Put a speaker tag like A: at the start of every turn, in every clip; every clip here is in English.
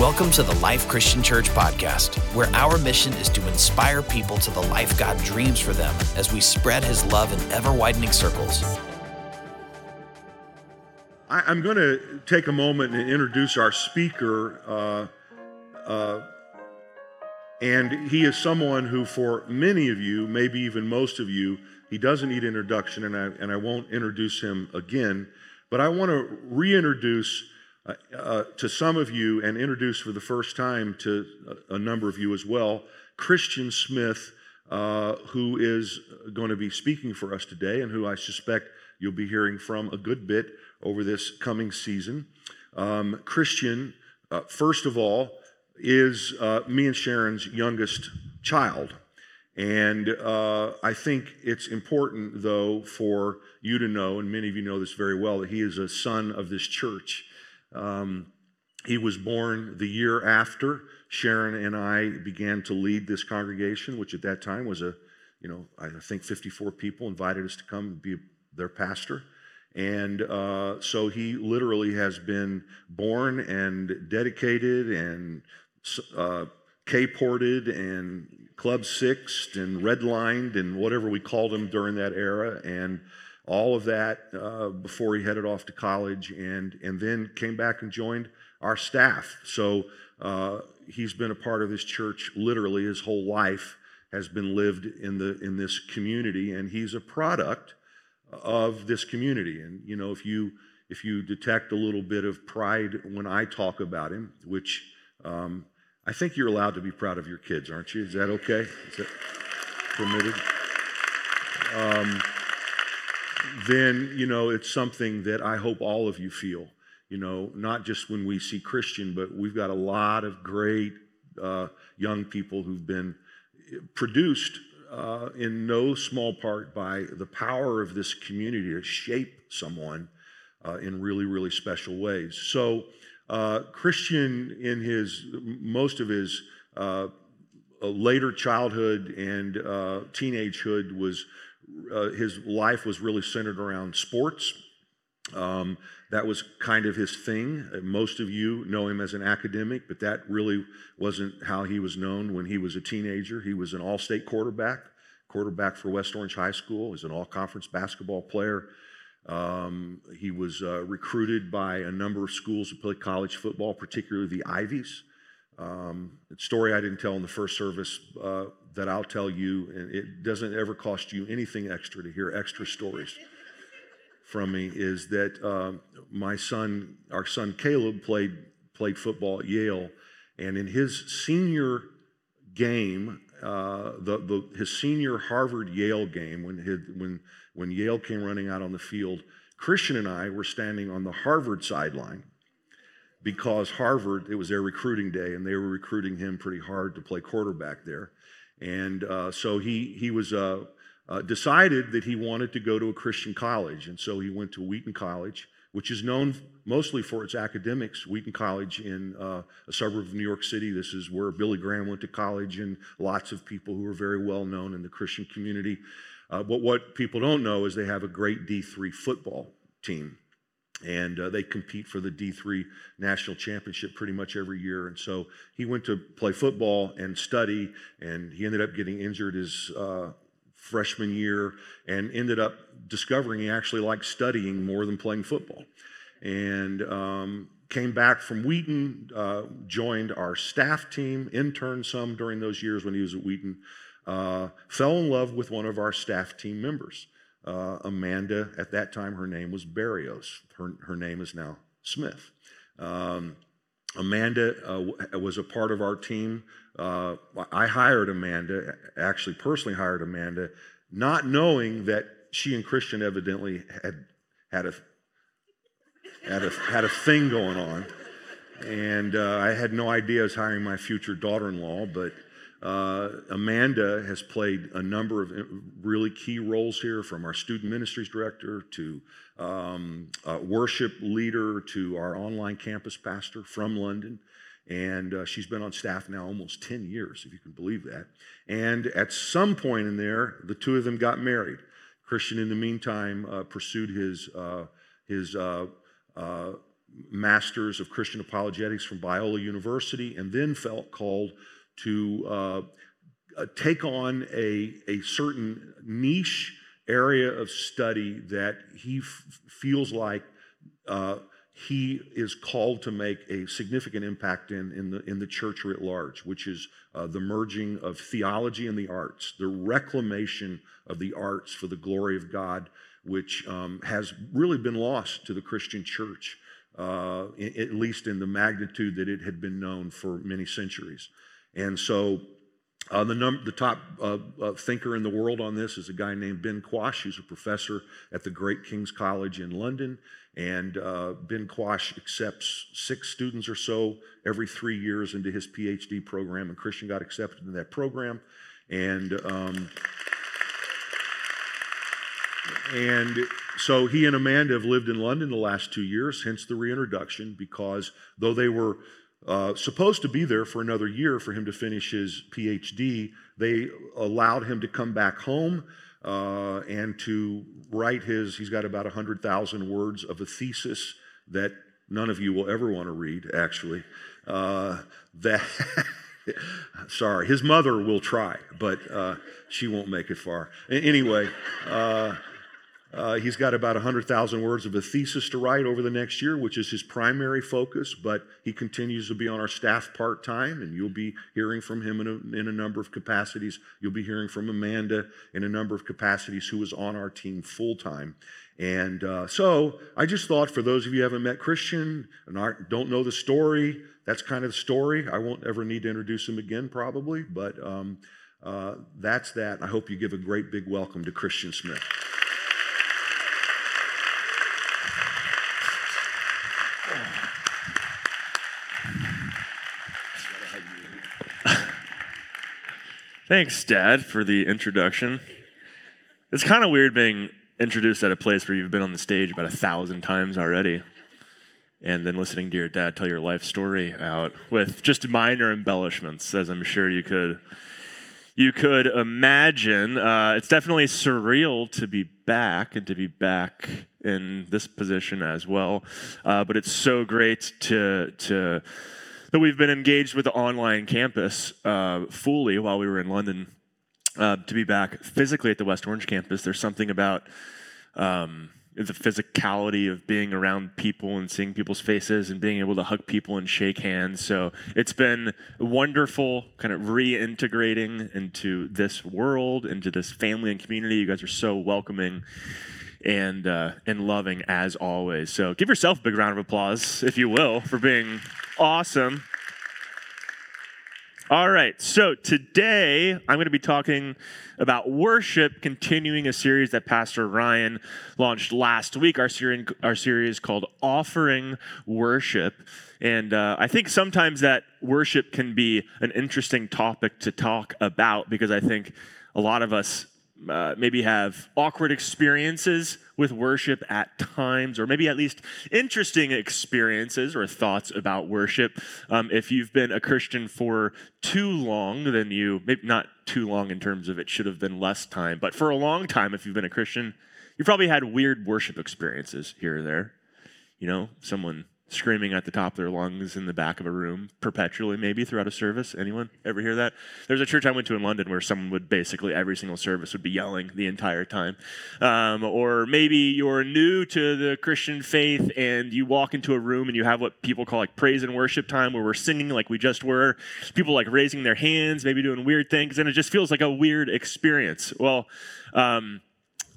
A: Welcome to the Life Christian Church podcast, where our mission is to inspire people to the life God dreams for them as we spread his love in ever widening circles.
B: I, am going to take a moment and introduce our speaker. Uh, uh, and he is someone who, for many of you, maybe even most of you, he doesn't need introduction, and I, and I won't introduce him again. But I want to reintroduce uh, to some of you and introduce for the first time to a, a number of you as well Christian Smith, uh, who is going to be speaking for us today and who I suspect you'll be hearing from a good bit over this coming season. Um, Christian, uh, first of all, is uh, me and Sharon's youngest child. And uh, I think it's important, though, for you to know, and many of you know this very well, that he is a son of this church. Um, he was born the year after Sharon and I began to lead this congregation, which at that time was a, you know, I think 54 people invited us to come be their pastor. And uh, so he literally has been born and dedicated and uh, K-ported and club sixed and redlined and whatever we called him during that era. And all of that uh, before he headed off to college and, and then came back and joined our staff. So uh, he's been a part of this church literally his whole life has been lived in, the, in this community, and he's a product of this community. And, you know, if you, if you detect a little bit of pride when I talk about him, which um, I think you're allowed to be proud of your kids, aren't you? Is that okay? Is that permitted? Um, then, you know, it's something that I hope all of you feel. You know, not just when we see Christian, but we've got a lot of great uh, young people who've been produced uh, in no small part by the power of this community to shape someone uh, in really, really special ways. So, uh, Christian, in his most of his uh, later childhood and uh, teenagehood, was uh, his life was really centered around sports. Um, that was kind of his thing. Uh, most of you know him as an academic, but that really wasn't how he was known when he was a teenager. He was an all state quarterback, quarterback for West Orange High School. He was an all conference basketball player. Um, he was uh, recruited by a number of schools to play college football, particularly the Ivies. Um, story I didn't tell in the first service uh, that I'll tell you, and it doesn't ever cost you anything extra to hear extra stories from me, is that um, my son, our son Caleb, played played football at Yale, and in his senior game, uh, the, the, his senior Harvard Yale game, when, his, when, when Yale came running out on the field, Christian and I were standing on the Harvard sideline because Harvard, it was their recruiting day, and they were recruiting him pretty hard to play quarterback there. And uh, so he, he was uh, uh, decided that he wanted to go to a Christian college. And so he went to Wheaton College, which is known mostly for its academics. Wheaton College in uh, a suburb of New York City. This is where Billy Graham went to college, and lots of people who are very well known in the Christian community. Uh, but what people don't know is they have a great D3 football team and uh, they compete for the D3 national championship pretty much every year. And so he went to play football and study, and he ended up getting injured his uh, freshman year and ended up discovering he actually liked studying more than playing football. And um, came back from Wheaton, uh, joined our staff team, interned some during those years when he was at Wheaton, uh, fell in love with one of our staff team members uh, Amanda, at that time her name was Barrios. Her, her name is now Smith. Um, Amanda uh, was a part of our team. Uh, I hired Amanda, actually personally hired Amanda, not knowing that she and Christian evidently had had a had a had a thing going on, and uh, I had no idea I was hiring my future daughter-in-law, but uh, Amanda has played a number of uh, really key roles here, from our student ministries director to um, worship leader to our online campus pastor from London. And uh, she's been on staff now almost 10 years, if you can believe that. And at some point in there, the two of them got married. Christian, in the meantime, uh, pursued his, uh, his Masters of Christian Apologetics from Biola University, and then felt called to uh, uh, take on a, a certain niche area of study that he f- feels like uh, he is called to make a significant impact in, in, the, in the church writ large, which is uh, the merging of theology and the arts, the reclamation of the arts for the glory of God, which um, has really been lost to the Christian church, uh, at least in the magnitude that it had been known for many centuries. And so uh, the, num- the, top uh, uh, thinker in the world on this is a guy named Ben Quash, who's a professor at the Great King's College in London. And uh, Ben Quash accepts six students or so every three years into his PhD program, and Christian got accepted in that program. And um, and so he and Amanda have lived in London the last two years, hence the reintroduction, because though they were uh, supposed to be there for another year for him to finish his PhD, they allowed him to come back home uh, and to write his, he's got about 100,000 words of a thesis that none of you will ever want to read, actually. Uh, that, sorry, his mother will try, but uh, she won't make it far. Anyway, uh, he's got about 100,000 words of a thesis to write over the next year, which is his primary focus, but he continues to be on our staff part time, and you'll be hearing from him in a, in a, number of capacities. You'll be hearing from Amanda in a number of capacities, who is on our team full time. And uh, so I just thought for those of you who haven't met Christian and don't know the story, that's kind of the story. I won't ever need to introduce him again, probably, but um, uh, that's that. I hope you give a great big welcome to Christian Smith.
C: Thanks, Dad, for the introduction. It's kind of weird being introduced at a place where you've been on the stage about a thousand times already, and then listening to your dad tell your life story out with just minor embellishments, as I'm sure you could you could imagine. Uh, it's definitely surreal to be back and to be back in this position as well. Uh, but it's so great to to that we've been engaged with the online campus uh, fully while we were in London. Uh, to be back physically at the West Orange campus, there's something about um, the physicality of being around people and seeing people's faces and being able to hug people and shake hands. So it's been wonderful kind of reintegrating into this world, into this family and community. You guys are so welcoming and uh, and loving as always. So give yourself a big round of applause, if you will, for being awesome. All right, so today I'm going to be talking about worship, continuing a series that Pastor Ryan launched last week, our series, our series called Offering Worship. And uh, I think sometimes that worship can be an interesting topic to talk about because I think a lot of us uh, maybe have awkward experiences with worship at times, or maybe at least interesting experiences or thoughts about worship. Um, if you've been a Christian for too long, then you, maybe not too long in terms of it should have been less time, but for a long time, if you've been a Christian, you've probably had weird worship experiences here or there. You know, someone screaming at the top of their lungs in the back of a room perpetually, maybe throughout a service. Anyone ever hear that? There's a church I went to in London where someone would basically every single service would be yelling the entire time. Um, or maybe you're new to the Christian faith and you walk into a room and you have what people call like praise and worship time where we're singing like we just were. People like raising their hands, maybe doing weird things, and it just feels like a weird experience. Well, um,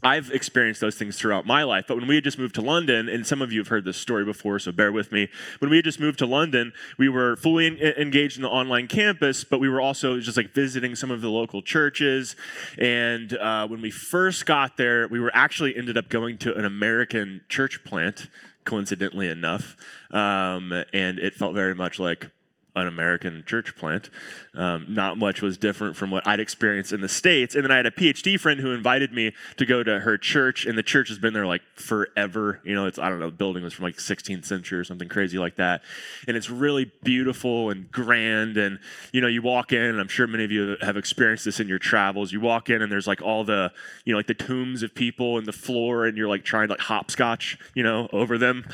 C: I've experienced those things throughout my life. But when we had just moved to London, and some of you have heard this story before, so bear with me. When we had just moved to London, we were fully engaged in the online campus, but we were also just like visiting some of the local churches. And uh, when we first got there, we were actually ended up going to an American church plant, coincidentally enough. Um, and it felt very much like an American church plant. Um, not much was different from what I'd experienced in the States. And then I had a PhD friend who invited me to go to her church, and the church has been there like forever. You know, it's, I don't know, the building was from like 16th century or something crazy like that. And it's really beautiful and grand. And, you know, you walk in, and I'm sure many of you have experienced this in your travels. You walk in, and there's like all the, you know, like the tombs of people and the floor, and you're like trying to like hopscotch, you know, over them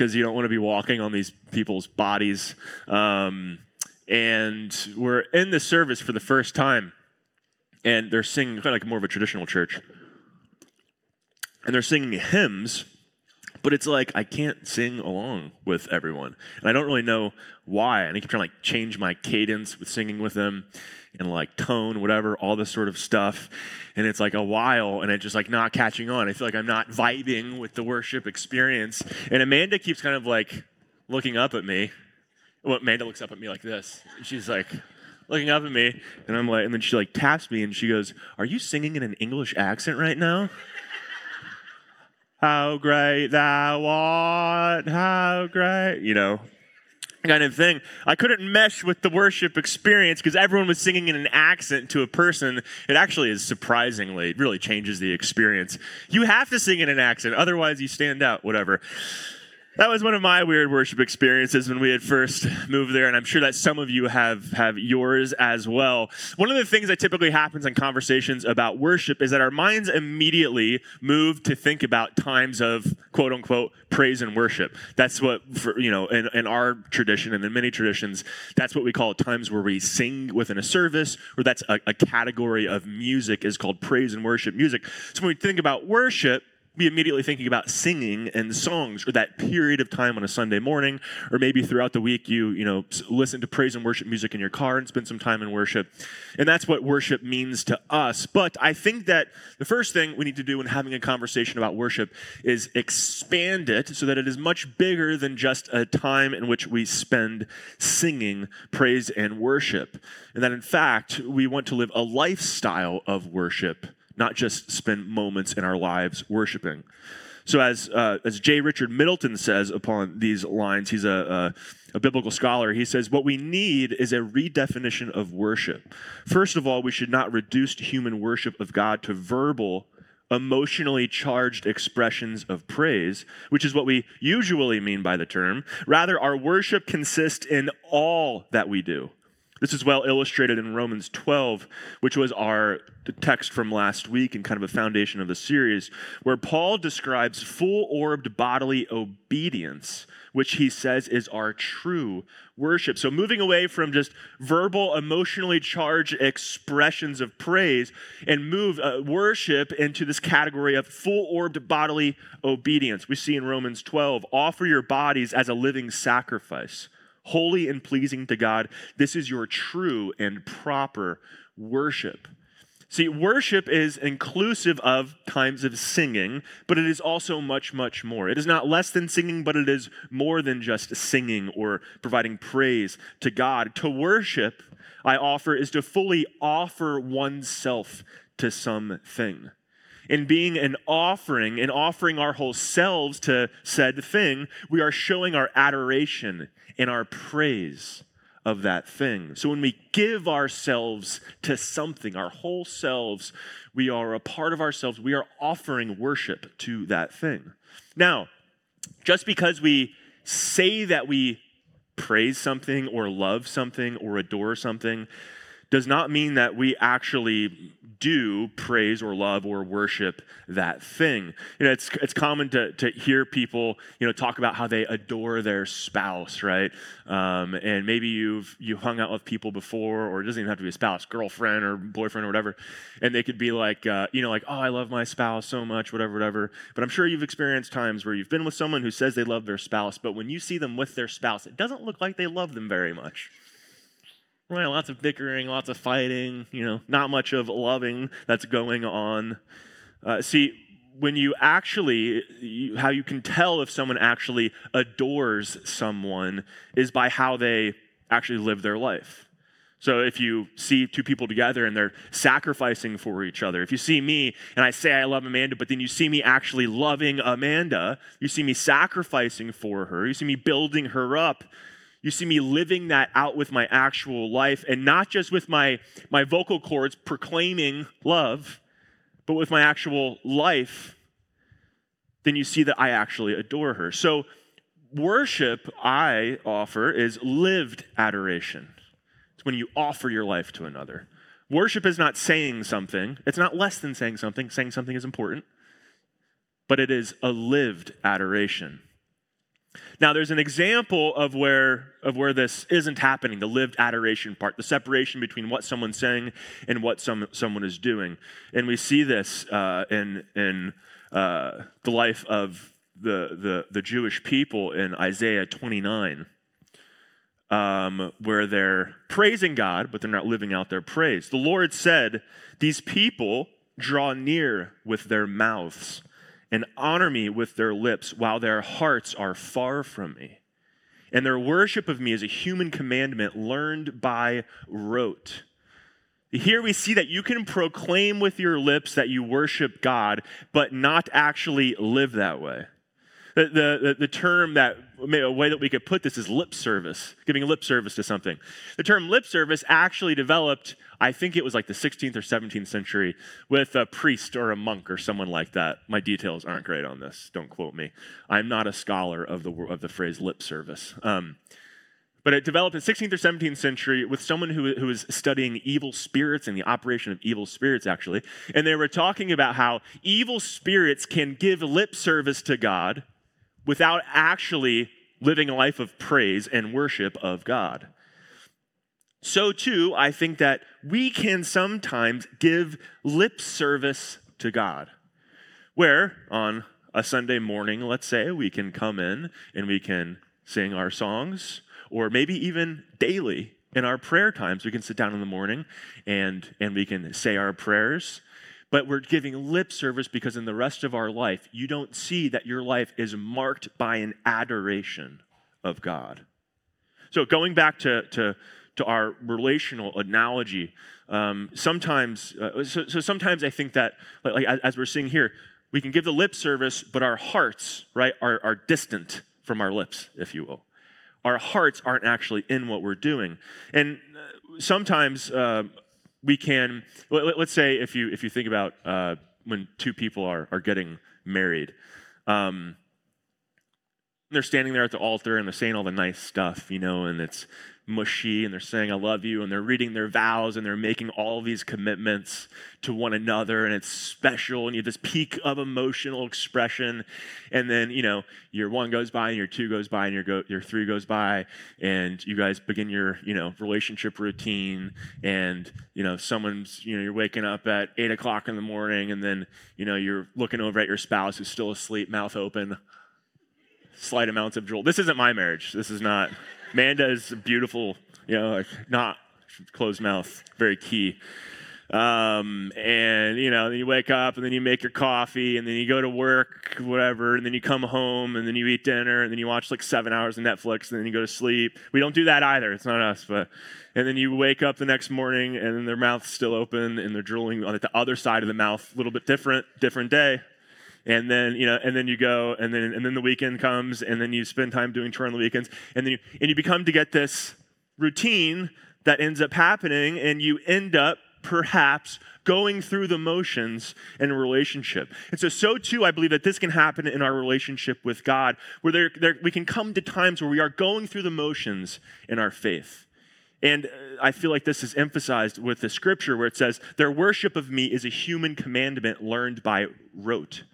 C: because you don't want to be walking on these people's bodies. Um, and we're in the service for the first time, and they're singing kind of like more of a traditional church, and they're singing hymns. But it's like I can't sing along with everyone, and I don't really know why. And I keep trying to like change my cadence with singing with them, and like tone, whatever, all this sort of stuff. And it's like a while, and it's just like not catching on. I feel like I'm not vibing with the worship experience. And Amanda keeps kind of like looking up at me. Well, Amanda looks up at me like this. She's like looking up at me, and I'm like, and then she like taps me, and she goes, "Are you singing in an English accent right now?" how great thou art, how great, you know, kind of thing. I couldn't mesh with the worship experience because everyone was singing in an accent to a person. It actually is surprisingly, it really changes the experience. You have to sing in an accent, otherwise, you stand out, whatever. That was one of my weird worship experiences when we had first moved there, and I'm sure that some of you have have yours as well. One of the things that typically happens in conversations about worship is that our minds immediately move to think about times of quote unquote praise and worship. That's what for, you know in, in our tradition and in many traditions, that's what we call times where we sing within a service, or that's a, a category of music is called praise and worship music. So when we think about worship be immediately thinking about singing and songs or that period of time on a Sunday morning, or maybe throughout the week you, you know, listen to praise and worship music in your car and spend some time in worship. And that's what worship means to us. But I think that the first thing we need to do when having a conversation about worship is expand it so that it is much bigger than just a time in which we spend singing praise and worship. And that in fact, we want to live a lifestyle of worship not just spend moments in our lives worshiping. So, as, uh, as J. Richard Middleton says upon these lines, he's a, a, a, biblical scholar. He says, What we need is a redefinition of worship. First of all, we should not reduce human worship of God to verbal, emotionally charged expressions of praise, which is what we usually mean by the term. Rather, our worship consists in all that we do. This is well illustrated in Romans 12, which was our text from last week and kind of a foundation of the series, where Paul describes full orbed bodily obedience, which he says is our true worship. So, moving away from just verbal, emotionally charged expressions of praise and move uh, worship into this category of full orbed bodily obedience. We see in Romans 12 offer your bodies as a living sacrifice holy and pleasing to God. This is your true and proper worship. See, worship is inclusive of times of singing, but it is also much, much more. It is not less than singing, but it is more than just singing or providing praise to God. To worship, I offer, is to fully offer oneself to something in being an offering, in offering our whole selves to said thing, we are showing our adoration and our praise of that thing. So when we give ourselves to something, our whole selves, we are a part of ourselves, we are offering worship to that thing. Now, just because we say that we praise something or love something or adore something does not mean that we actually do praise or love or worship that thing. You know, it's, it's common to, to hear people, you know, talk about how they adore their spouse, right? Um, and maybe you've you hung out with people before, or it doesn't even have to be a spouse, girlfriend or boyfriend or whatever, and they could be like, uh, you know, like, oh, I love my spouse so much, whatever, whatever. But I'm sure you've experienced times where you've been with someone who says they love their spouse, but when you see them with their spouse, it doesn't look like they love them very much Right, lots of bickering, lots of fighting, you know, not much of loving that's going on. Uh, see, when you actually, you, how you can tell if someone actually adores someone is by how they actually live their life. So if you see two people together and they're sacrificing for each other, if you see me and I say I love Amanda, but then you see me actually loving Amanda, you see me sacrificing for her, you see me building her up, you see me living that out with my actual life and not just with my, my vocal cords proclaiming love, but with my actual life. Then you see that I actually adore her. So, worship I offer is lived adoration. It's when you offer your life to another. Worship is not saying something, it's not less than saying something. Saying something is important, but it is a lived adoration. Now, there's an example of where, of where this isn't happening the lived adoration part, the separation between what someone's saying and what some, someone is doing. And we see this uh, in, in uh, the life of the, the, the Jewish people in Isaiah 29 um, where they're praising God, but they're not living out their praise. The Lord said, These people draw near with their mouths and honor me with their lips, while their hearts are far from me. And their worship of me is a human commandment learned by rote. Here we see that you can proclaim with your lips that you worship God, but not actually live that way. The, the, the term that, a way that we could put this is lip service, giving lip service to something. The term lip service actually developed, I think it was like the 16th or 17th century, with a priest or a monk or someone like that. My details aren't great on this, don't quote me. I'm not a scholar of the, of the phrase lip service. Um, but it developed in 16th or 17th century with someone who, who was studying evil spirits and the operation of evil spirits, actually. And they were talking about how evil spirits can give lip service to God without actually living a life of praise and worship of God. So, too, I think that we can sometimes give lip service to God, where on a Sunday morning, let's say, we can come in and we can sing our songs, or maybe even daily in our prayer times, we can sit down in the morning and, and we can say our prayers but we're giving lip service because in the rest of our life, you don't see that your life is marked by an adoration of God. So, going back to, to, to our relational analogy, um, sometimes, uh, so, so, sometimes I think that, like, like, as we're seeing here, we can give the lip service, but our hearts, right, are, are distant from our lips, if you will. Our hearts aren't actually in what we're doing. And uh, sometimes, uh, we can let, us say if you if you think about uh, when two people are are getting married um, they're standing there at the altar and they're saying all the nice stuff you know and it's mushy and they're saying, I love you, and they're reading their vows and they're making all these commitments to one another, and it's special, and you have this peak of emotional expression. And then, you know, your one goes by, and your two goes by, and your, go, your three goes by, and you guys begin your, you know, relationship routine. And, you know, someone's, you know, you're waking up at eight o'clock in the morning, and then, you know, you're looking over at your spouse who's still asleep, mouth open, slight amounts of drool. This isn't my marriage. This is not. Manda is beautiful, you know, like not closed mouth, very key. Um, and you know, then you wake up and then you make your coffee and then you go to work, whatever, and then you come home and then you eat dinner and then you watch like seven hours of Netflix and then you go to sleep. We don't do that either. It's not us, but and then you wake up the next morning and their mouth's still open and they're drooling on the other side of the mouth, a little bit different, different day and then you know and then you go and then and then the weekend comes and then you spend time doing chore on the weekends and then you and you become to get this routine that ends up happening and you end up perhaps going through the motions in a relationship. And so, so too, I believe that this can happen in our relationship with God, where there, there, we can come to times where we are going through the motions in our faith. And uh, I feel like this is emphasized with the scripture where it says, Their worship of me is a human commandment learned by rote.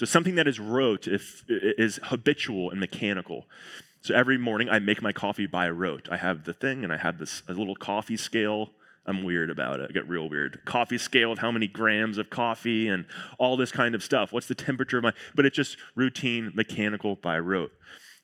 C: So something that is rote if, is habitual and mechanical. So every morning I make my coffee by rote. I have the thing and I have this a little coffee scale. I'm weird about it. I get real weird. Coffee scale of how many grams of coffee and all this kind of stuff. What's the temperature of my but it's just routine, mechanical by rote.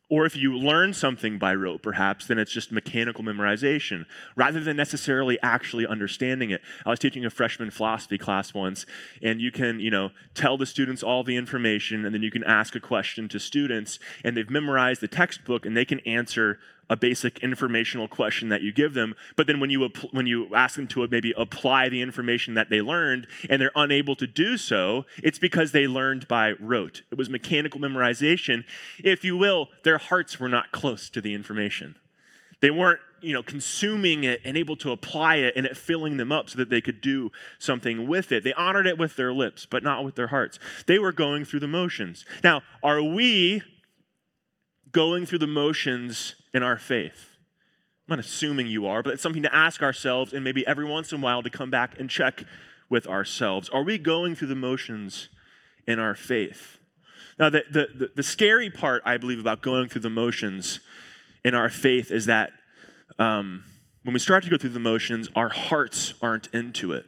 C: Or if you learn something by rote, perhaps, then it's just mechanical memorization rather than necessarily actually understanding it. I was teaching a freshman philosophy class once, and you can, you know, tell the students all the information, and then you can ask a question to students, and they've memorized the textbook, and they can answer a basic informational question that you give them but then when you when you ask them to maybe apply the information that they learned and they're unable to do so it's because they learned by rote. It was mechanical memorization. If you will their hearts were not close to the information. They weren't you know consuming it and able to apply it and it filling them up so that they could do something with it. They honored it with their lips but not with their hearts. They were going through the motions. Now are we going through the motions in our faith? I'm not assuming you are, but it's something to ask ourselves and maybe every once in a while to come back and check with ourselves. Are we going through the motions in our faith? Now, the, the, the, scary part, I believe, about going through the motions in our faith is that um, when we start to go through the motions, our hearts aren't into it.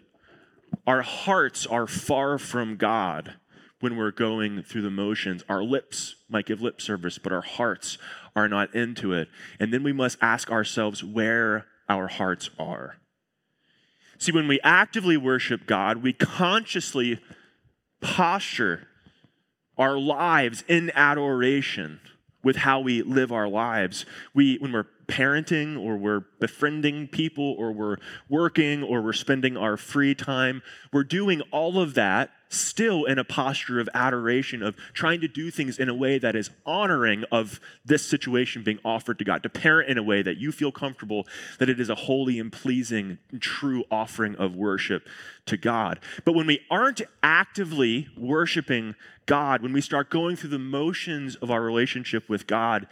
C: Our hearts are far from God when we're going through the motions. Our lips might give lip service, but our hearts are not into it. And then we must ask ourselves where our hearts are. See, when we actively worship God, we consciously posture our lives in adoration with how we live our lives. We, when we're parenting or we're befriending people or we're working or we're spending our free time, we're doing all of that still in a posture of adoration, of trying to do things in a way that is honoring of this situation being offered to God, to parent in a way that you feel comfortable that it is a holy and pleasing, true offering of worship to God. But when we aren't actively worshiping God, when we start going through the motions of our relationship with God,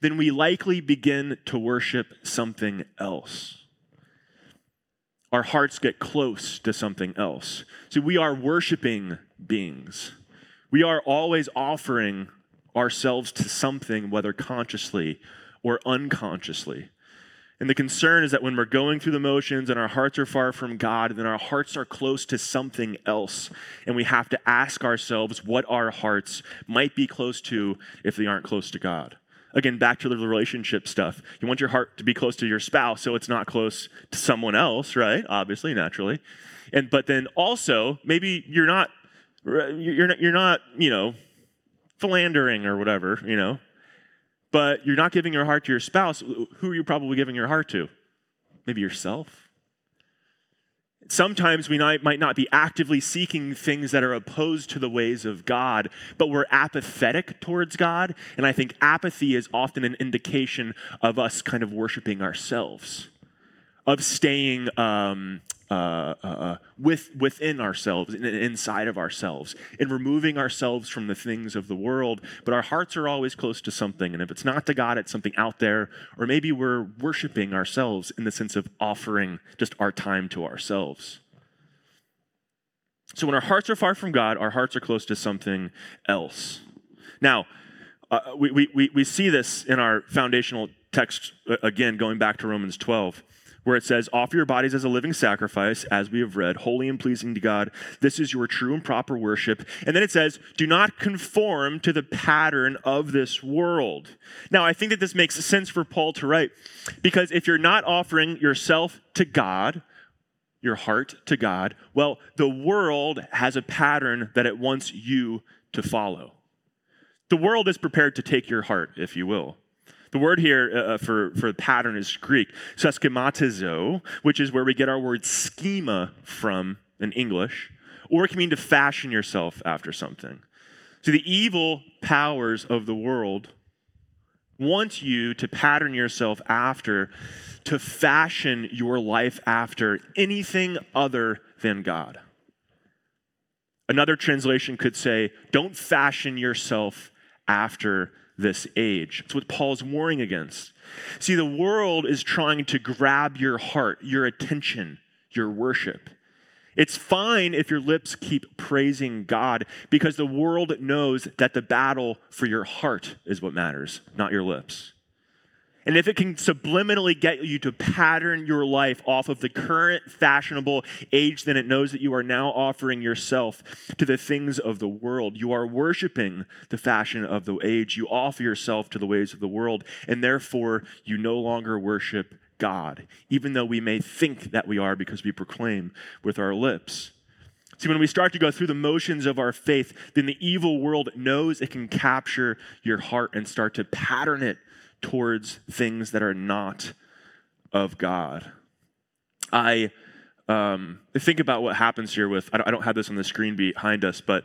C: then we likely begin to worship something else. Our hearts get close to something else. See, we are worshiping beings. We are always offering ourselves to something, whether consciously or unconsciously. And the concern is that when we're going through the motions and our hearts are far from God, then our hearts are close to something else. And we have to ask ourselves what our hearts might be close to if they aren't close to God. Again, back to the relationship stuff. You want your heart to be close to your spouse so it's not close to someone else, right? Obviously, naturally. And but then also, maybe you're not you're not, you're not, you know, philandering or whatever, you know but you're not giving your heart to your spouse, who are you probably giving your heart to? Maybe yourself. Sometimes we might not be actively seeking things that are opposed to the ways of God, but we're apathetic towards God. And I think apathy is often an indication of us kind of worshiping ourselves, of staying um, uh, uh, uh, with, within ourselves, inside of ourselves, in removing ourselves from the things of the world. But our hearts are always close to something. And if it's not to God, it's something out there. Or maybe we're worshiping ourselves in the sense of offering just our time to ourselves. So when our hearts are far from God, our hearts are close to something else. Now, uh, we, we, we see this in our foundational text, uh, again, going back to Romans 12 where it says, Offer your bodies as a living sacrifice, as we have read, holy and pleasing to God. This is your true and proper worship. And then it says, Do not conform to the pattern of this world. Now, I think that this makes sense for Paul to write, because if you're not offering yourself to God, your heart to God, well, the world has a pattern that it wants you to follow. The world is prepared to take your heart, if you will. The word here uh, uh, for, for pattern is Greek, schematizo, which is where we get our word schema from in English, or it can mean to fashion yourself after something. So the evil powers of the world want you to pattern yourself after, to fashion your life after anything other than God. Another translation could say, don't fashion yourself after this age. It's what Paul's warning against. See, the world is trying to grab your heart, your attention, your worship. It's fine if your lips keep praising God because the world knows that the battle for your heart is what matters, not your lips. And if it can subliminally get you to pattern your life off of the current fashionable age, then it knows that you are now offering yourself to the things of the world. You are worshiping the fashion of the age. You offer yourself to the ways of the world, and therefore you no longer worship God, even though we may think that we are because we proclaim with our lips. See, when we start to go through the motions of our faith, then the evil world knows it can capture your heart and start to pattern it towards things that are not of God. I um, think about what happens here with, I don't, have this on the screen behind us, but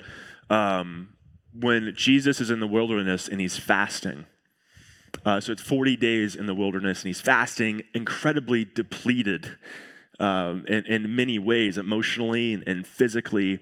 C: um, when Jesus is in the wilderness and he's fasting, uh, so it's 40 days in the wilderness and he's fasting, incredibly depleted um, in, in, many ways, emotionally and physically.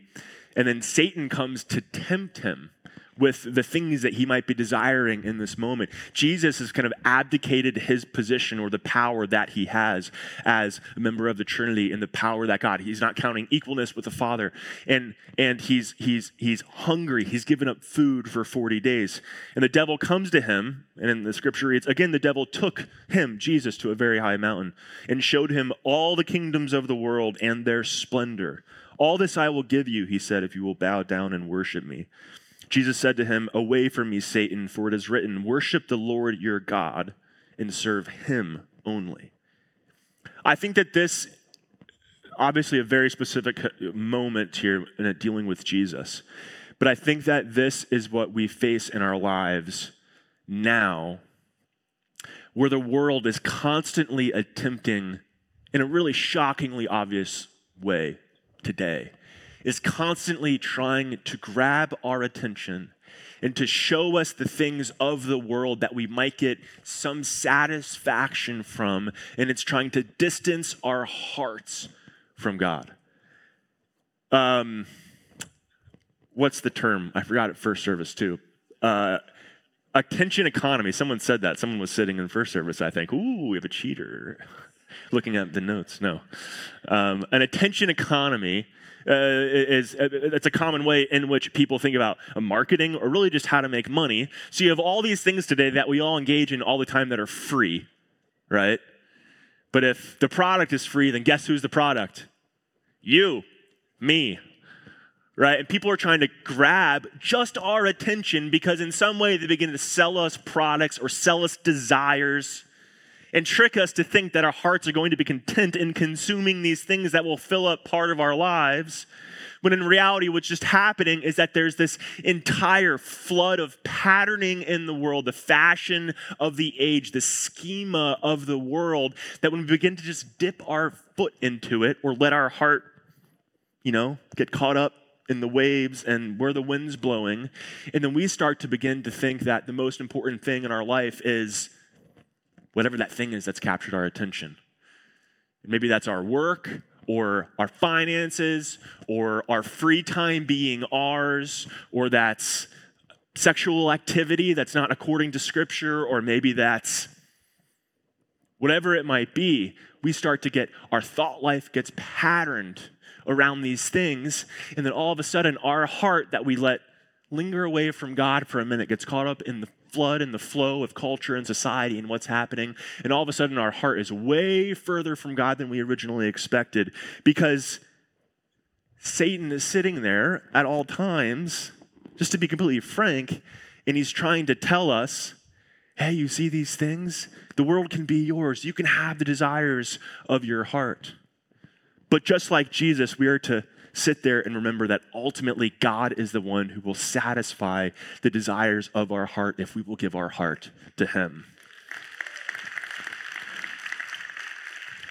C: And then Satan comes to tempt him with the things that he might be desiring in this moment. Jesus has kind of abdicated his position or the power that he has as a member of the Trinity and the power that God. He's not counting equalness with the Father. And and he's he's he's hungry. He's given up food for 40 days. And the devil comes to him, and in the scripture reads, again, the devil took him, Jesus, to a very high mountain and showed him all the kingdoms of the world and their splendor. All this I will give you, he said, if you will bow down and worship me. Jesus said to him, Away from me, Satan, for it is written, Worship the Lord your God and serve him only. I think that this, obviously, a very specific moment here in dealing with Jesus, but I think that this is what we face in our lives now, where the world is constantly attempting, in a really shockingly obvious way today, is constantly trying to grab our attention and to show us the things of the world that we might get some satisfaction from, and it's trying to distance our hearts from God. Um, what's the term? I forgot it first service too. Uh, attention economy. Someone said that. Someone was sitting in first service. I think, ooh, we have a cheater. Looking at the notes. No, um, an attention economy uh, is uh, it's a common way in which people think about marketing or really just how to make money. So you have all these things today that we all engage in all the time that are free, right? But if the product is free, then guess who's the product? You, me, right? And people are trying to grab just our attention because in some way they begin to sell us products or sell us desires and trick us to think that our hearts are going to be content in consuming these things that will fill up part of our lives. When in reality, what's just happening is that there's this entire flood of patterning in the world, the fashion of the age, the schema of the world, that when we begin to just dip our foot into it or let our heart, you know, get caught up in the waves and where the wind's blowing, and then we start to begin to think that the most important thing in our life is whatever that thing is that's captured our attention. Maybe that's our work or our finances or our free time being ours or that's sexual activity that's not according to scripture or maybe that's whatever it might be. We start to get our thought life gets patterned around these things and then all of a sudden our heart that we let linger away from God for a minute gets caught up in the flood and the flow of culture and society and what's happening. And all of a sudden, our heart is way further from God than we originally expected because Satan is sitting there at all times, just to be completely frank, and he's trying to tell us hey, you see these things? The world can be yours. You can have the desires of your heart. But just like Jesus, we are to sit there and remember that ultimately God is the one who will satisfy the desires of our heart if we will give our heart to Him.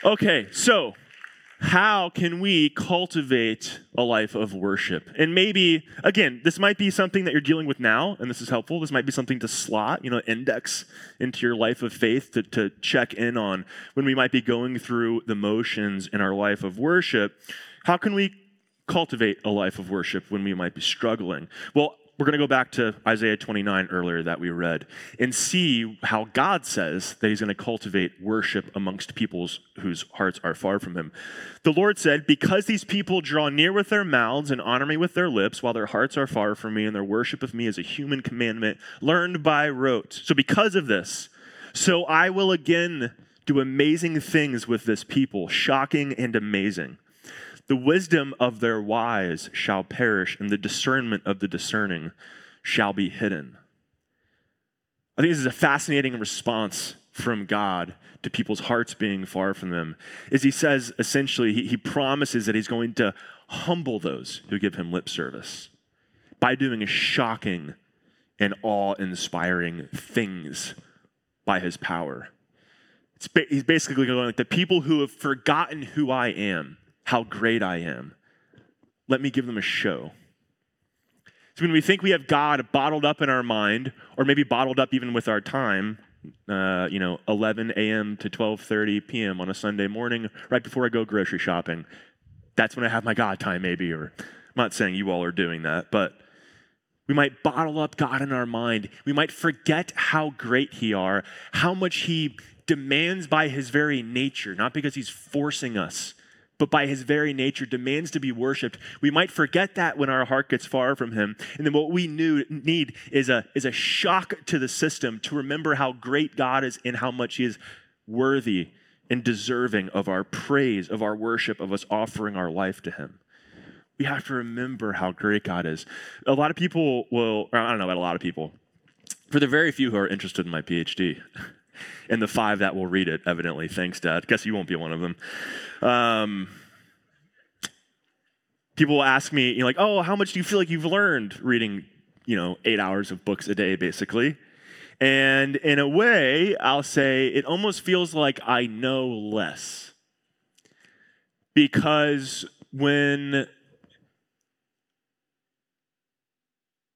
C: Okay, so how can we cultivate a life of worship? And maybe, again, this might be something that you're dealing with now, and this is helpful. This might be something to slot, you know, index into your life of faith to, to check in on when we might be going through the motions in our life of worship. How can we cultivate a life of worship when we might be struggling? Well, we're going to go back to Isaiah 29 earlier that we read and see how God says that He's going to cultivate worship amongst peoples whose hearts are far from Him. The Lord said, Because these people draw near with their mouths and honor me with their lips, while their hearts are far from me, and their worship of me is a human commandment learned by rote. So, because of this, so I will again do amazing things with this people, shocking and amazing. The wisdom of their wise shall perish, and the discernment of the discerning shall be hidden. I think this is a fascinating response from God to people's hearts being far from them. Is he says essentially, he, he promises that he's going to humble those who give him lip service by doing shocking and awe inspiring things by his power. Ba- he's basically going like the people who have forgotten who I am how great I am. Let me give them a show. So when we think we have God bottled up in our mind, or maybe bottled up even with our time, uh, you know, 11 a.m. to 12:30 p.m. on a Sunday morning, right before I go grocery shopping, that's when I have my God time, maybe. Or I'm not saying you all are doing that, but We might bottle up God in our mind. We might forget how great He are, how much He demands by His very nature, not because He's forcing us, but by His very nature demands to be worshiped. We might forget that when our heart gets far from Him. And then what we need is a, is a shock to the system to remember how great God is and how much He is worthy and deserving of our praise, of our worship, of us offering our life to Him we have to remember how great God is. A lot of people will, I don't know about a lot of people, for the very few who are interested in my PhD, and the five that will read it, evidently, thanks, Dad. Guess you won't be one of them. Um, people will ask me, you know, like, oh, how much do you feel like you've learned reading, you know, eight hours of books a day, basically? And in a way, I'll say it almost feels like I know less. Because when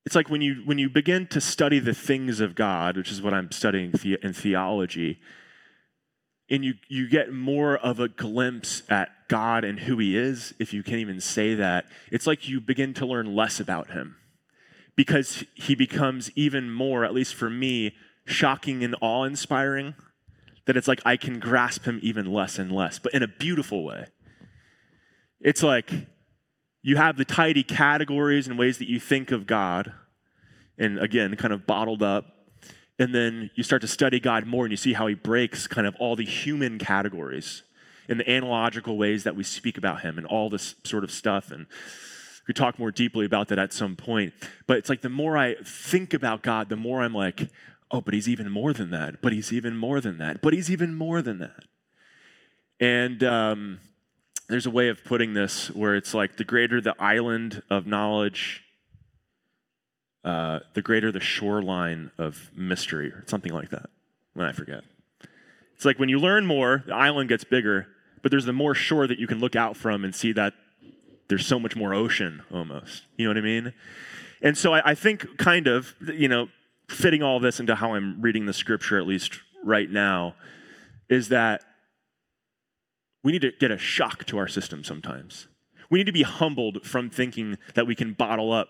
C: it's like when you when you begin to study the things of God, which is what I'm studying in theology, and you you get more of a glimpse at God and who He is, if you can't even say that. It's like you begin to learn less about Him because He becomes even more, at least for me, shocking and awe-inspiring. That it's like I can grasp Him even less and less, but in a beautiful way. It's like you have the tidy categories and ways that you think of God, and again, kind of bottled up. And then you start to study God more and you see how he breaks kind of all the human categories in the analogical ways that we speak about him and all this sort of stuff. And we talk more deeply about that at some point. But it's like the more I think about God, the more I'm like, oh, but he's even more than that. But he's even more than that. But he's even more than that. And um, there's a way of putting this where it's like the greater the island of knowledge, uh, the greater the shoreline of mystery, or something like that. When I forget. It's like when you learn more, the island gets bigger, but there's the more shore that you can look out from and see that there's so much more ocean almost. You know what I mean? And so I, I think, kind of, you know, fitting all this into how I'm reading the scripture, at least right now, is that we need to get a shock to our system sometimes. We need to be humbled from thinking that we can bottle up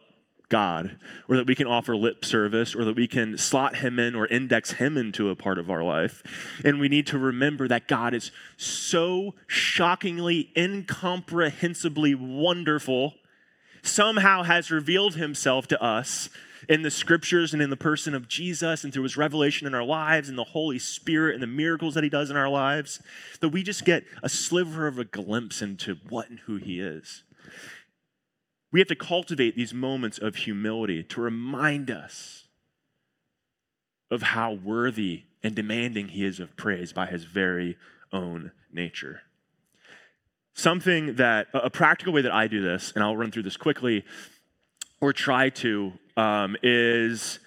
C: God, or that we can offer lip service, or that we can slot him in or index him into a part of our life. And we need to remember that God is so shockingly, incomprehensibly wonderful, somehow has revealed himself to us in the scriptures and in the person of Jesus and through his revelation in our lives and the Holy Spirit and the miracles that he does in our lives, that we just get a sliver of a glimpse into what and who he is. We have to cultivate these moments of humility to remind us of how worthy and demanding he is of praise by his very own nature. Something that, a practical way that I do this, and I'll run through this quickly, or try to, um, is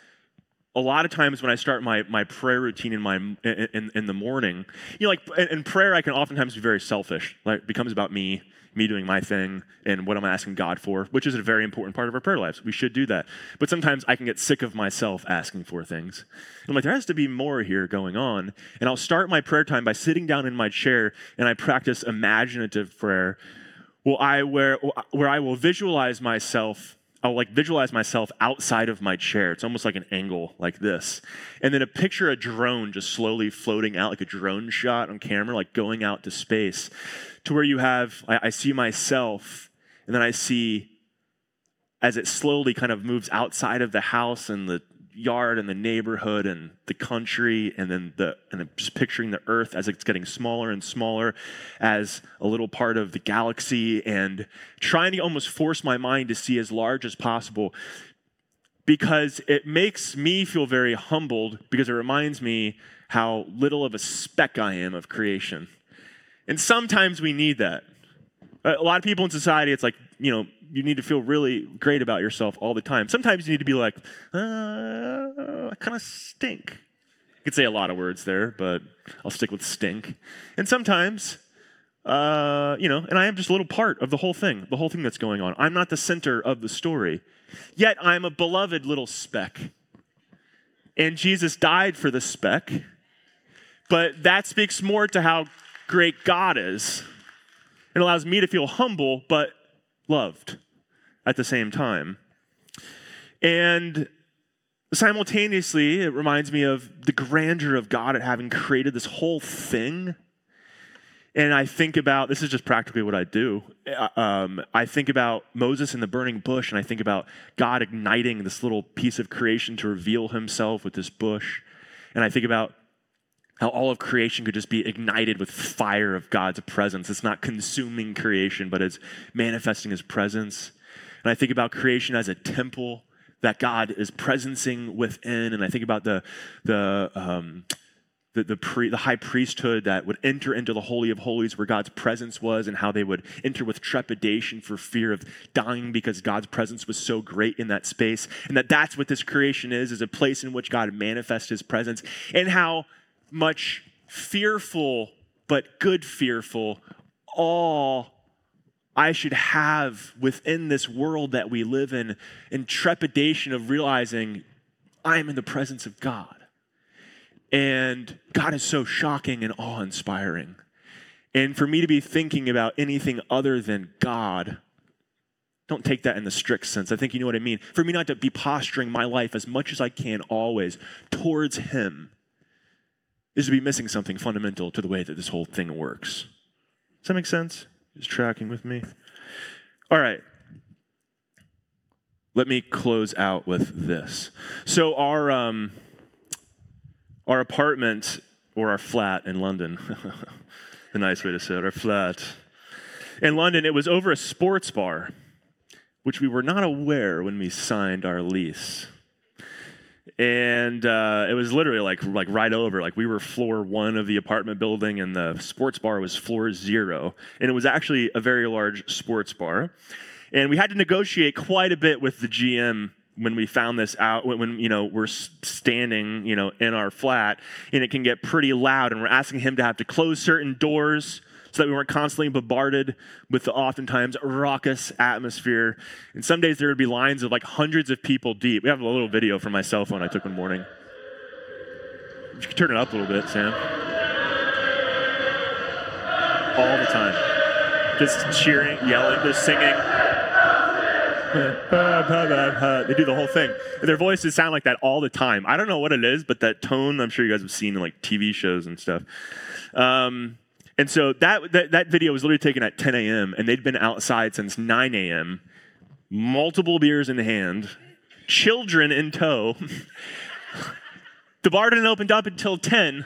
C: a lot of times when I start my, my prayer routine in, my, in, in the morning, you know, like in prayer, I can oftentimes be very selfish. Like, it becomes about me me doing my thing and what I'm asking God for, which is a very important part of our prayer lives. We should do that. But sometimes I can get sick of myself asking for things. I'm like, there has to be more here going on. And I'll start my prayer time by sitting down in my chair and I practice imaginative prayer. Well, I where where I will visualize myself I'll like visualize myself outside of my chair. It's almost like an angle like this. And then a picture a drone just slowly floating out like a drone shot on camera, like going out to space to where you have, I, I see myself, and then I see as it slowly kind of moves outside of the house and the yard and the neighborhood and the country and then the and just picturing the earth as it's getting smaller and smaller as a little part of the galaxy and trying to almost force my mind to see as large as possible because it makes me feel very humbled because it reminds me how little of a speck I am of creation and sometimes we need that. A lot of people in society, it's like, you know, you need to feel really great about yourself all the time. Sometimes you need to be like, uh, I kind of stink. You could say a lot of words there, but I'll stick with stink. And sometimes, uh, you know, and I am just a little part of the whole thing, the whole thing that's going on. I'm not the center of the story. Yet I'm a beloved little speck. And Jesus died for the speck. But that speaks more to how great God is. It allows me to feel humble but loved at the same time. And simultaneously, it reminds me of the grandeur of God at having created this whole thing. And I think about this is just practically what I do. Uh, um, I think about Moses in the burning bush, and I think about God igniting this little piece of creation to reveal himself with this bush. And I think about how all of creation could just be ignited with fire of God's presence. It's not consuming creation, but it's manifesting his presence. And I think about creation as a temple that God is presencing within. And I think about the, the, um, the, the, pre, the high priesthood that would enter into the Holy of Holies where God's presence was, and how they would enter with trepidation for fear of dying because God's presence was so great in that space. And that that's what this creation is, is a place in which God manifests his presence. And how much fearful, but good fearful, all I should have within this world that we live in, in trepidation of realizing I'm in the presence of God. And God is so shocking and awe inspiring. And for me to be thinking about anything other than God, don't take that in the strict sense. I think you know what I mean. For me not to be posturing my life as much as I can always towards Him is to be missing something fundamental to the way that this whole thing works. Does that make sense? Is tracking with me? All right. Let me close out with this. So our um, our apartment or our flat in London, the nice way to say it, our flat in London, it was over a sports bar, which we were not aware when we signed our lease and uh, it was literally like like right over like we were floor one of the apartment building and the sports bar was floor zero. And it was actually a very large sports bar. And we had to negotiate quite a bit with the gm when we found this out when, when, you know we're standing you know in our flat and it can get pretty loud and we're asking him to have to close certain doors so that we weren't constantly bombarded with the oftentimes raucous atmosphere. And some days there would be lines of like hundreds of people deep. We have a little video from my cell phone I took one morning. You can turn it up a little bit, Sam. All the time. Just cheering, yelling, just singing. they do the whole thing. Their voices sound like that all the time. I don't know what it is, but that tone, I'm sure you guys have seen in like TV shows and stuff. Um, and so that, that, that video was literally taken at 10 a.m., and they'd been outside since 9 a.m., multiple beers in hand, children in tow. the bar didn't open up until 10,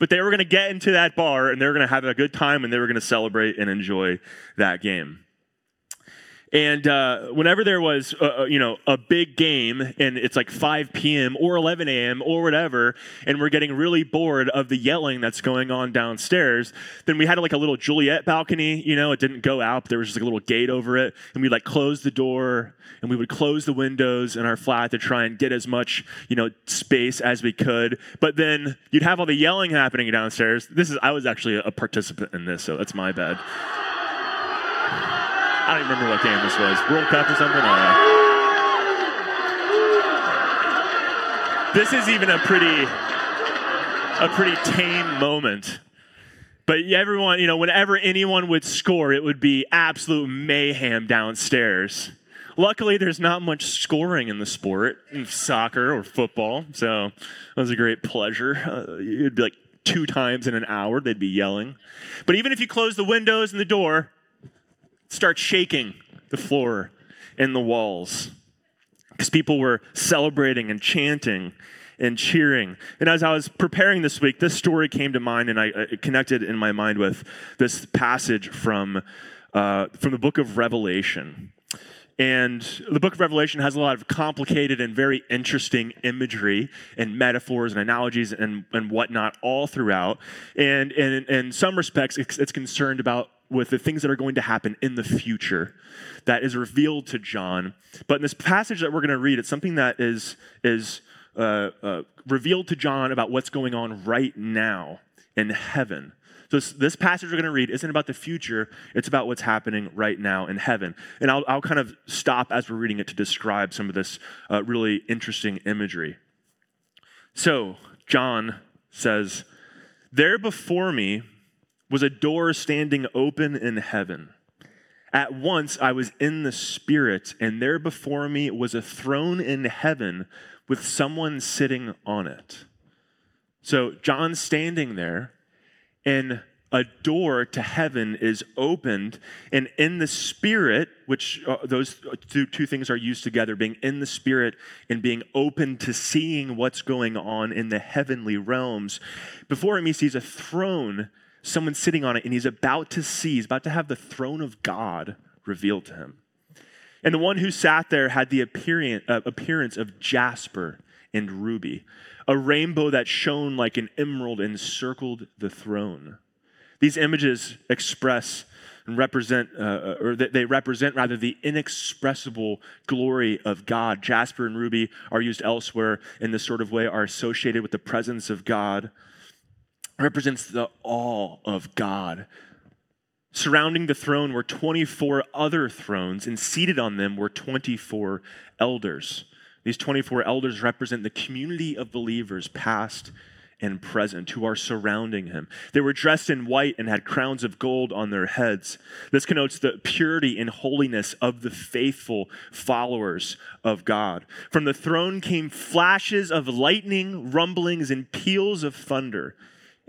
C: but they were going to get into that bar and they were going to have a good time and they were going to celebrate and enjoy that game. And uh, whenever there was, uh, uh, you know, a big game, and it's like 5 p.m. or 11 a.m. or whatever, and we're getting really bored of the yelling that's going on downstairs, then we had like a little Juliet balcony. You know, it didn't go out. But there was just like a little gate over it, and we'd like close the door, and we would close the windows in our flat to try and get as much, you know, space as we could. But then you'd have all the yelling happening downstairs. This is I was actually a participant in this, so that's my bad. I don't remember what game this was. World Cup or something? This is even a pretty a pretty tame moment. But everyone, you know, whenever anyone would score, it would be absolute mayhem downstairs. Luckily, there's not much scoring in the sport, in soccer or football, so it was a great pleasure. Uh, it'd be like two times in an hour, they'd be yelling. But even if you close the windows and the door, start shaking the floor and the walls because people were celebrating and chanting and cheering. And as I was preparing this week, this story came to mind, and I connected in my mind with this passage from uh, from the book of Revelation. And the book of Revelation has a lot of complicated and very interesting imagery and metaphors and analogies and, and whatnot all throughout. And, and in some respects, it's, it's concerned about with the things that are going to happen in the future that is revealed to John. But in this passage that we're going to read, it's something that is, is uh, uh, revealed to John about what's going on right now in heaven. So this, passage we're going to read isn't about the future, it's about what's happening right now in heaven. And I'll, I'll kind of stop as we're reading it to describe some of this uh, really interesting imagery. So, John says, There before me was a door standing open in heaven. At once I was in the Spirit, and there before me was a throne in heaven with someone sitting on it. So John's standing there, and a door to heaven is opened, and in the Spirit, which uh, those two, two things are used together, being in the Spirit and being open to seeing what's going on in the heavenly realms. Before him, he sees a throne someone sitting on it, and he's about to see, he's about to have the throne of God revealed to him. And the one who sat there had the appearance, uh, of jasper and ruby. A rainbow that shone like an emerald encircled the throne. These images express and represent, uh, uh or they represent rather the inexpressible glory of God. Jasper and ruby are used elsewhere in this sort of way, are associated with the presence of God represents the awe of God. Surrounding the throne were 24 other thrones, and seated on them were 24 elders. These 24 elders represent the community of believers, past and present, who are surrounding him. They were dressed in white and had crowns of gold on their heads. This connotes the purity and holiness of the faithful followers of God. From the throne came flashes of lightning, rumblings, and peals of thunder.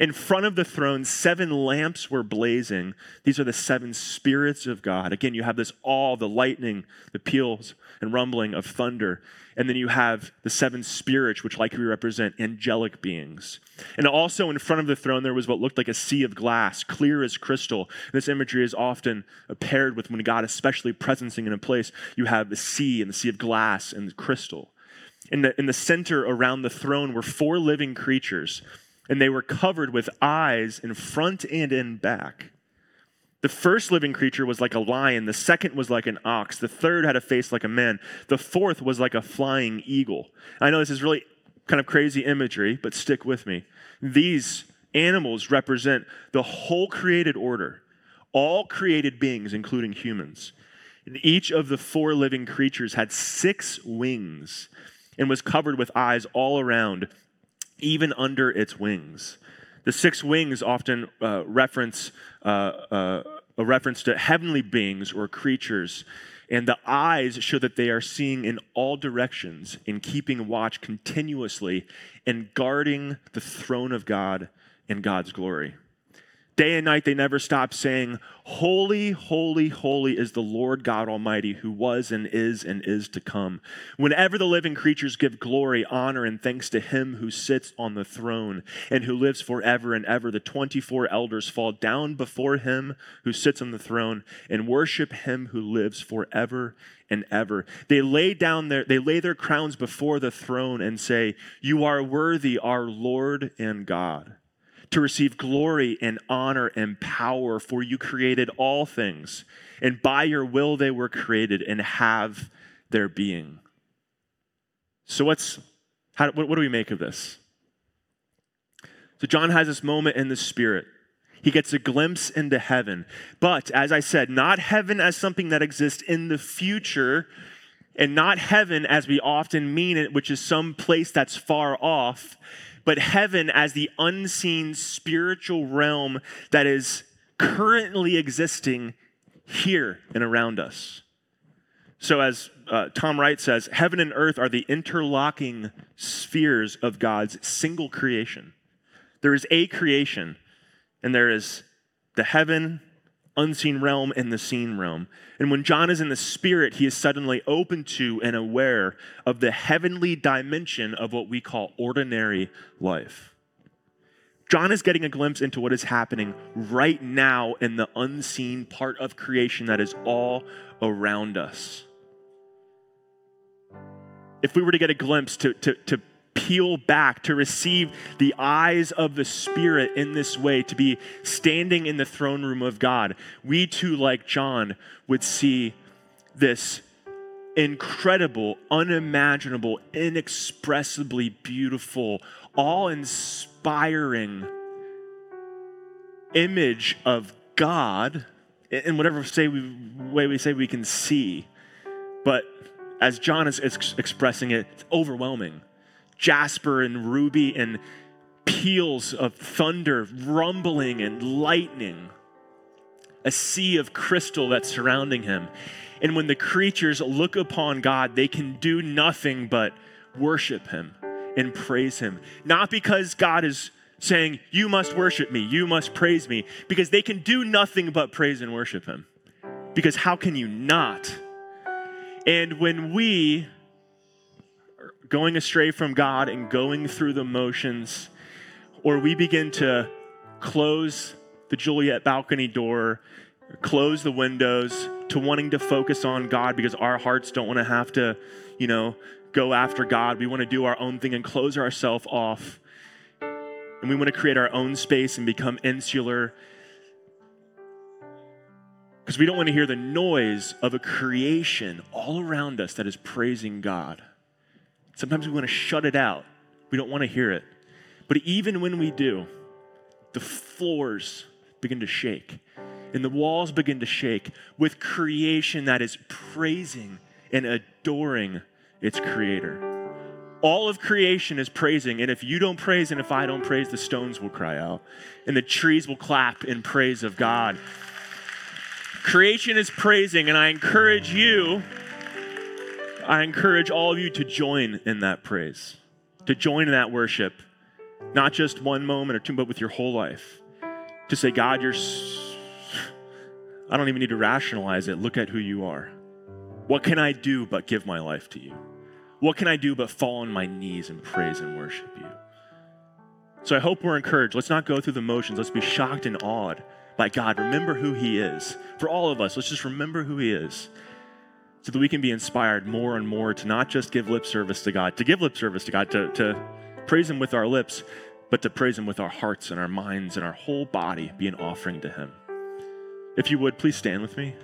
C: In front of the throne, seven lamps were blazing. These are the seven spirits of God. Again, you have this all the lightning, the peals and rumbling of thunder. And then you have the seven spirits, which likely represent angelic beings. And also in front of the throne, there was what looked like a sea of glass, clear as crystal. This imagery is often paired with when God, especially presencing in a place, you have the sea and the sea of glass and crystal. In the, in the center around the throne were four living creatures and they were covered with eyes in front and in back. The first living creature was like a lion, the second was like an ox, the third had a face like a man, the fourth was like a flying eagle. I know this is really kind of crazy imagery, but stick with me. These animals represent the whole created order, all created beings, including humans. And each of the four living creatures had six wings and was covered with eyes all around even under its wings. The six wings often uh, reference uh, uh, a reference to heavenly beings or creatures, and the eyes show that they are seeing in all directions, in keeping watch continuously, and guarding the throne of God and God's glory. Day and night, they never stop saying, Holy, holy, holy is the Lord God Almighty, who was and is and is to come. Whenever the living creatures give glory, honor, and thanks to him who sits on the throne and who lives forever and ever, the 24 elders fall down before him who sits on the throne and worship him who lives forever and ever. They lay down their, they lay their crowns before the throne and say, You are worthy, our Lord and God to receive glory and honor and power, for you created all things, and by your will they were created and have their being. So, what's, how, what, what do we make of this? So, John has this moment in the Spirit. He gets a glimpse into heaven. But, as I said, not heaven as something that exists in the future, and not heaven as we often mean it, which is some place that's far off but heaven as the unseen spiritual realm that is currently existing here and around us. So, as uh, Tom Wright says, heaven and earth are the interlocking spheres of God's single creation. There is a creation, and there is the heaven unseen realm and the seen realm. And when John is in the spirit, he is suddenly open to and aware of the heavenly dimension of what we call ordinary life. John is getting a glimpse into what is happening right now in the unseen part of creation that is all around us. If we were to get a glimpse to, to, to peel back, to receive the eyes of the Spirit in this way, to be standing in the throne room of God, we too, like John, would see this incredible, unimaginable, inexpressibly beautiful, awe inspiring image of God. In whatever say we, way we say we can see. But as John is ex- expressing it, it's overwhelming jasper and ruby and peals of thunder, rumbling and lightning. a sea of crystal that's surrounding him. And when the creatures look upon God, they can do nothing but worship him and praise him. Not because God is saying, You must worship me, you must praise me, because they can do nothing but praise and worship him. Because how can you not? And when we going astray from God and going through the motions, or we begin to close the Juliet balcony door, close the windows to wanting to focus on God because our hearts don't want to have to, you know, go after God. We want to do our own thing and close ourselves off. And we want to create our own space and become insular because we don't want to hear the noise of a creation all around us that is praising God. Sometimes we want to shut it out. We don't want to hear it. But even when we do, the floors begin to shake and the walls begin to shake with creation that is praising and adoring its creator. All of creation is praising, and if you don't praise and if I don't praise, the stones will cry out and the trees will clap in praise of God. Creation is praising, and I encourage you, I encourage all of you to join in that praise, to join in that worship, not just one moment or two, but with your whole life. To say, God, you're, I don't even need to rationalize it. Look at who you are. What can I do but give my life to you? What can I do but fall on my knees and praise and worship you? So I hope we're encouraged. Let's not go through the motions. Let's be shocked and awed by God. Remember who He is. For all of us, let's just remember who He is so that we can be inspired more and more to not just give lip service to God, to give lip service to God, to, to praise Him with our lips, but to praise Him with our hearts and our minds and our whole body, be an offering to Him. If you would, please stand with me.